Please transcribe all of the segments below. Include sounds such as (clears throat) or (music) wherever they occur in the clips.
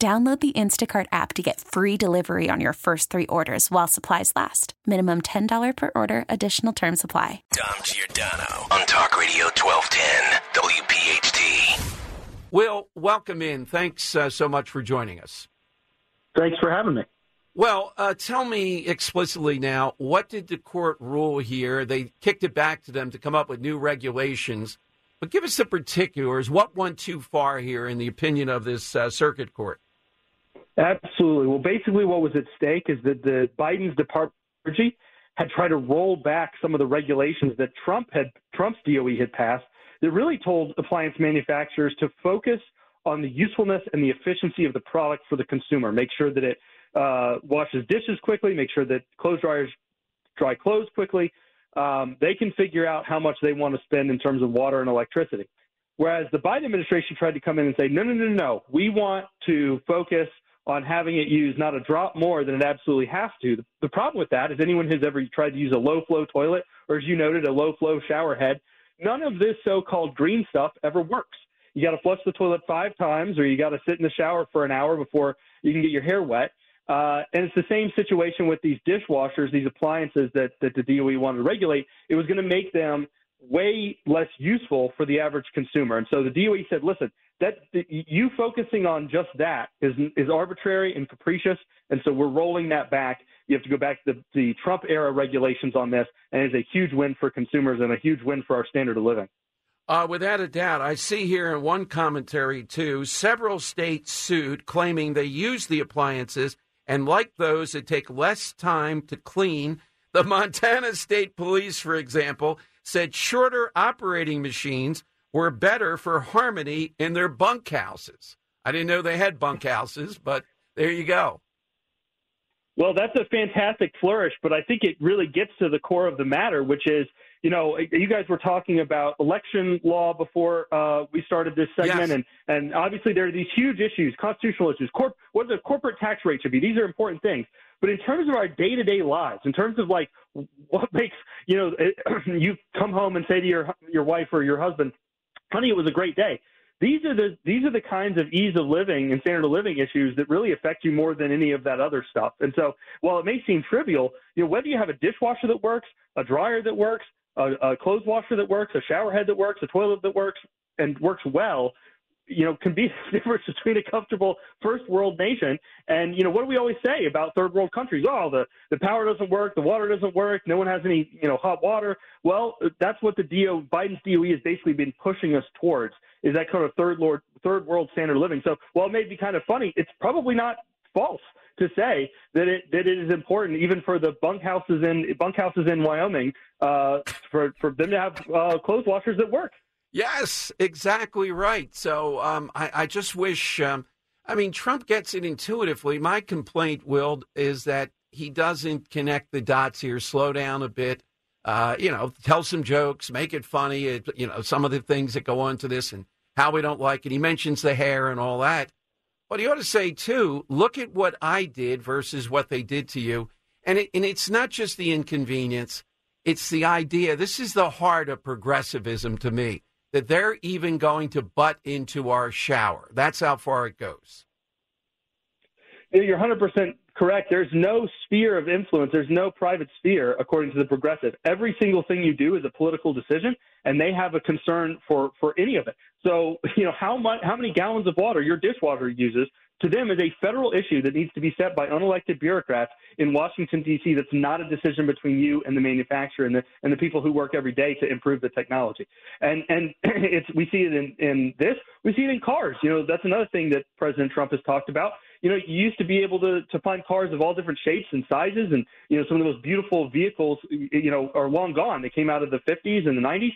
Download the Instacart app to get free delivery on your first three orders while supplies last. Minimum $10 per order, additional term supply. Dom Giordano on Talk Radio 1210, WPHT. Will, welcome in. Thanks uh, so much for joining us. Thanks for having me. Well, uh, tell me explicitly now, what did the court rule here? They kicked it back to them to come up with new regulations. But give us the particulars. What went too far here, in the opinion of this uh, circuit court? Absolutely. Well, basically, what was at stake is that the Biden's Department of Energy had tried to roll back some of the regulations that Trump had Trump's DOE had passed that really told appliance manufacturers to focus on the usefulness and the efficiency of the product for the consumer. Make sure that it uh, washes dishes quickly. Make sure that clothes dryers dry clothes quickly. Um, they can figure out how much they want to spend in terms of water and electricity. Whereas the Biden administration tried to come in and say, no, no, no, no, we want to focus on having it use not a drop more than it absolutely has to. The, the problem with that is anyone who's ever tried to use a low flow toilet, or as you noted, a low flow shower head, none of this so called green stuff ever works. You got to flush the toilet five times, or you got to sit in the shower for an hour before you can get your hair wet. Uh, and it's the same situation with these dishwashers, these appliances that, that the DOE wanted to regulate. It was going to make them way less useful for the average consumer. And so the DOE said, listen, that you focusing on just that is is arbitrary and capricious, and so we're rolling that back. You have to go back to the, the Trump era regulations on this, and it's a huge win for consumers and a huge win for our standard of living. Uh, without a doubt, I see here in one commentary too, several states sued, claiming they use the appliances and like those that take less time to clean. The (laughs) Montana State Police, for example, said shorter operating machines were better for harmony in their bunkhouses. I didn't know they had bunkhouses, but there you go. Well, that's a fantastic flourish, but I think it really gets to the core of the matter, which is, you know, you guys were talking about election law before uh, we started this segment, Yes. and and obviously there are these huge issues, constitutional issues, corp- what the corporate tax rate should be. These are important things. But in terms of our day-to-day lives, in terms of like what makes you know (clears throat) you come home and say to your your wife or your husband, "Honey, it was a great day." These are the these are the kinds of ease of living and standard of living issues that really affect you more than any of that other stuff. And so, while it may seem trivial, you know whether you have a dishwasher that works, a dryer that works, a, a clothes washer that works, a shower head that works, a toilet that works and works well, you know, can be (laughs) the difference between a comfortable first world nation and, you know, what do we always say about third world countries? Oh, the, the power doesn't work, the water doesn't work, no one has any, you know, hot water. Well, that's what the DO, Biden's DOE has basically been pushing us towards is that kind of third lord, third world standard of living. So while it may be kind of funny, it's probably not false to say that it that it is important even for the bunkhouses in bunkhouses in Wyoming uh, for for them to have uh, clothes washers that work. Yes, exactly right. So um, I, I just wish, um, I mean, Trump gets it intuitively. My complaint, Will, is that he doesn't connect the dots here, slow down a bit, uh, you know, tell some jokes, make it funny, it, you know, some of the things that go on to this and how we don't like it. He mentions the hair and all that. But he ought to say, too, look at what I did versus what they did to you. And, it, and it's not just the inconvenience, it's the idea. This is the heart of progressivism to me that they're even going to butt into our shower. That's how far it goes. Yeah, You're 100% correct. There's no sphere of influence. There's no private sphere, according to the progressive. Every single thing you do is a political decision, and they have a concern for, for any of it. So, (laughs) you know, how much, how many gallons of water your dishwasher uses to them is a federal issue that needs to be set by unelected bureaucrats in Washington D.C. That's not a decision between you and the manufacturer and the and the people who work every day to improve the technology. And and (clears throat) it's we see it in in this. We see it in cars. You know, that's another thing that President Trump has talked about. You know, you used to be able to to find cars of all different shapes and sizes, and you know, some of the most beautiful vehicles, you know, are long gone. They came out of the 50s and the 90s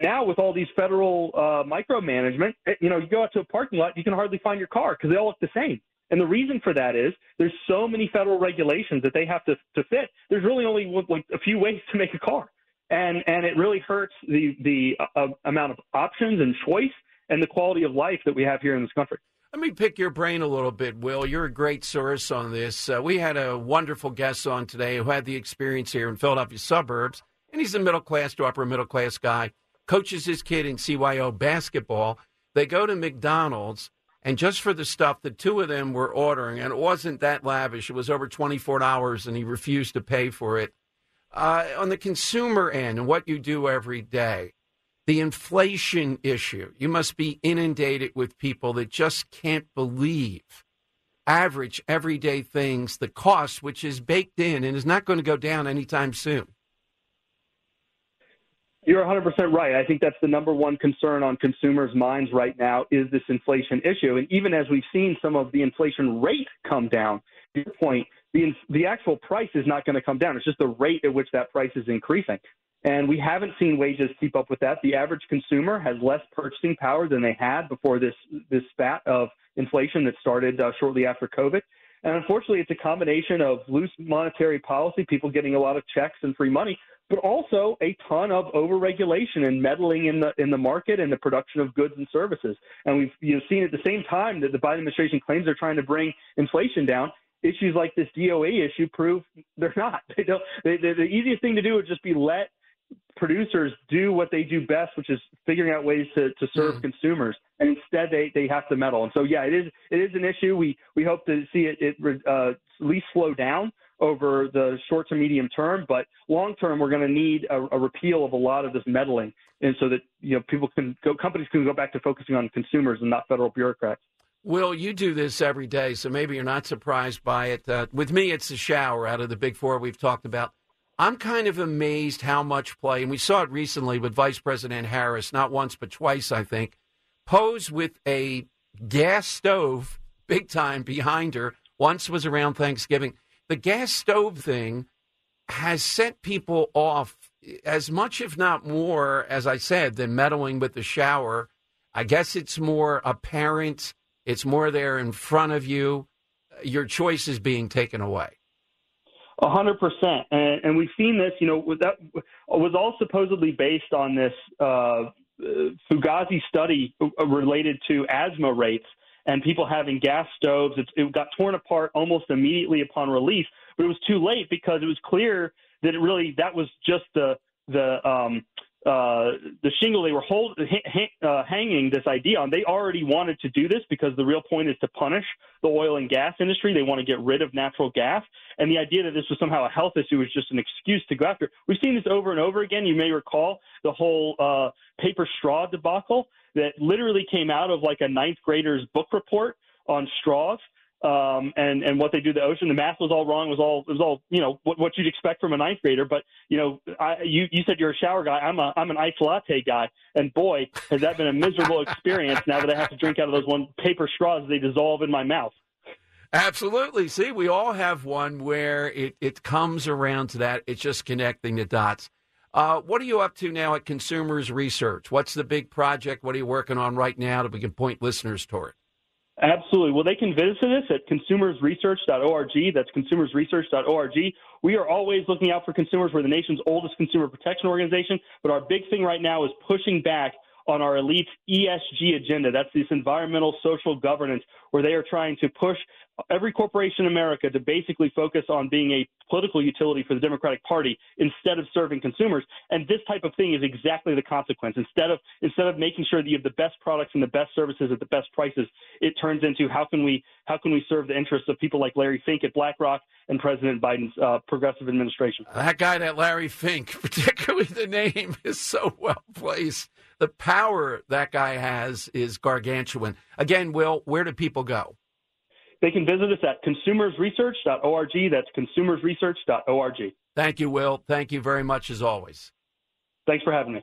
now with all these federal uh, micromanagement, eh, you know, you go out to a parking lot, you can hardly find your car because they all look the same. And the reason for that is there's so many federal regulations that they have to, to fit. There's really only like a few ways (laughs) to make a car, and and it really hurts the the uh, amount of options and choice and the quality of life that we have here in this country. Let me pick your brain a little bit, Will. You're a great source on this. Uh, we had a wonderful guest on today who had the experience here in Philadelphia suburbs, and he's a middle class to upper middle class guy coaches his kid in CYO basketball. They go to McDonald's, and just for the stuff, the two of them were ordering, and it wasn't that lavish. It was over $24, and he refused to pay for it. Uh, on the consumer end, and what you do every day, the inflation issue, you must be inundated with people that just can't believe average everyday things, the cost, which is baked in and is not going to go down anytime soon. You're 100% right. I think that's the number one concern on consumers' minds right now is this inflation issue. And even as we've seen some of the inflation rate come down, your point, the, the actual price is not going to come down. It's just the rate at which that price is increasing. And we haven't seen wages keep up with that. The average consumer has less purchasing power than they had before this, this spat of inflation that started uh, shortly after COVID. And unfortunately, it's a combination of loose monetary policy, people getting a lot of checks and free money, but also a ton of overregulation and meddling in the in the market and the production of goods and services. And we've you know, seen at the same time that the Biden administration claims they're trying to bring inflation down. Issues like this DOA issue prove they're not. (laughs) They don't. They, they, the easiest thing to do would just be let producers do what they do best, which is figuring out ways to, to serve mm. consumers. And instead, they, they have to meddle. And so, yeah, it is it is an issue. We we hope to see it, it uh, at least slow down over the short to medium term, but long term, we're going to need a, a, repeal of a lot of this meddling, and so that you know people can go, companies can go back to focusing on consumers and not federal bureaucrats. Will, you do this every day, so maybe you're not surprised by it. Uh, with me, it's the shower out of the big four we've talked about. I'm kind of amazed how much play, and we saw it recently with Vice President Harris, not once but twice, I think, pose with a gas stove, big time behind her. Once was around Thanksgiving the gas stove thing has set people off as much, if not more, as I said, than meddling with the shower. I guess it's more apparent. It's more there in front of you. Your choice is being taken away. A hundred percent, and we've seen this. You know, that was all supposedly based on this uh, Fugazi study related to asthma rates and people having gas stoves. It, it got torn apart almost immediately upon release, but it was too late because it was clear that it really that was just the the um, uh, the shingle they were hold, uh, hanging this idea on. They already wanted to do this because the real point is to punish the oil and gas industry. They want to get rid of natural gas. And the idea that this was somehow a health issue was just an excuse to go after. We've seen this over and over again. You may recall the whole uh, paper straw debacle that literally came out of like a ninth grader's book report on straws um, and and what they do to the ocean. The math was all wrong. Was all was all you know what, what you'd expect from a ninth grader. But you know, I, you you said you're a shower guy. I'm a I'm an ice latte guy, and boy, has that been a miserable experience. Now that I have to drink out of those one paper straws, they dissolve in my mouth. Absolutely. See, we all have one where it, it comes around to that. It's just connecting the dots. Uh, what are you up to now at Consumers Research? What's the big project? What are you working on right now that we can point listeners toward? Absolutely. Well, they can visit us at consumersresearch.org. That's consumersresearch.org. We are always looking out for consumers. We're the nation's oldest consumer protection organization, but our big thing right now is pushing back on our elite ESG agenda. That's this environmental social governance where they are trying to push every corporation in America to basically focus on being a political utility for the Democratic Party instead of serving consumers. And this type of thing is exactly the consequence. Instead of instead of making sure that you have the best products and the best services at the best prices, it turns into how can we how can we serve the interests of people like Larry Fink at BlackRock and President Biden's uh, progressive administration. That guy, that Larry Fink, (laughs) particularly the name, is so well placed. The power that guy has is gargantuan. Again, Will, where do people go? They can visit us at consumersresearch.org. That's consumersresearch.org. Thank you, Will. Thank you very much as always. Thanks for having me.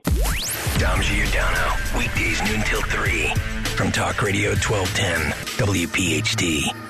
Dom Giordano, weekdays noon till 3 from Talk Radio 1210, WPHT.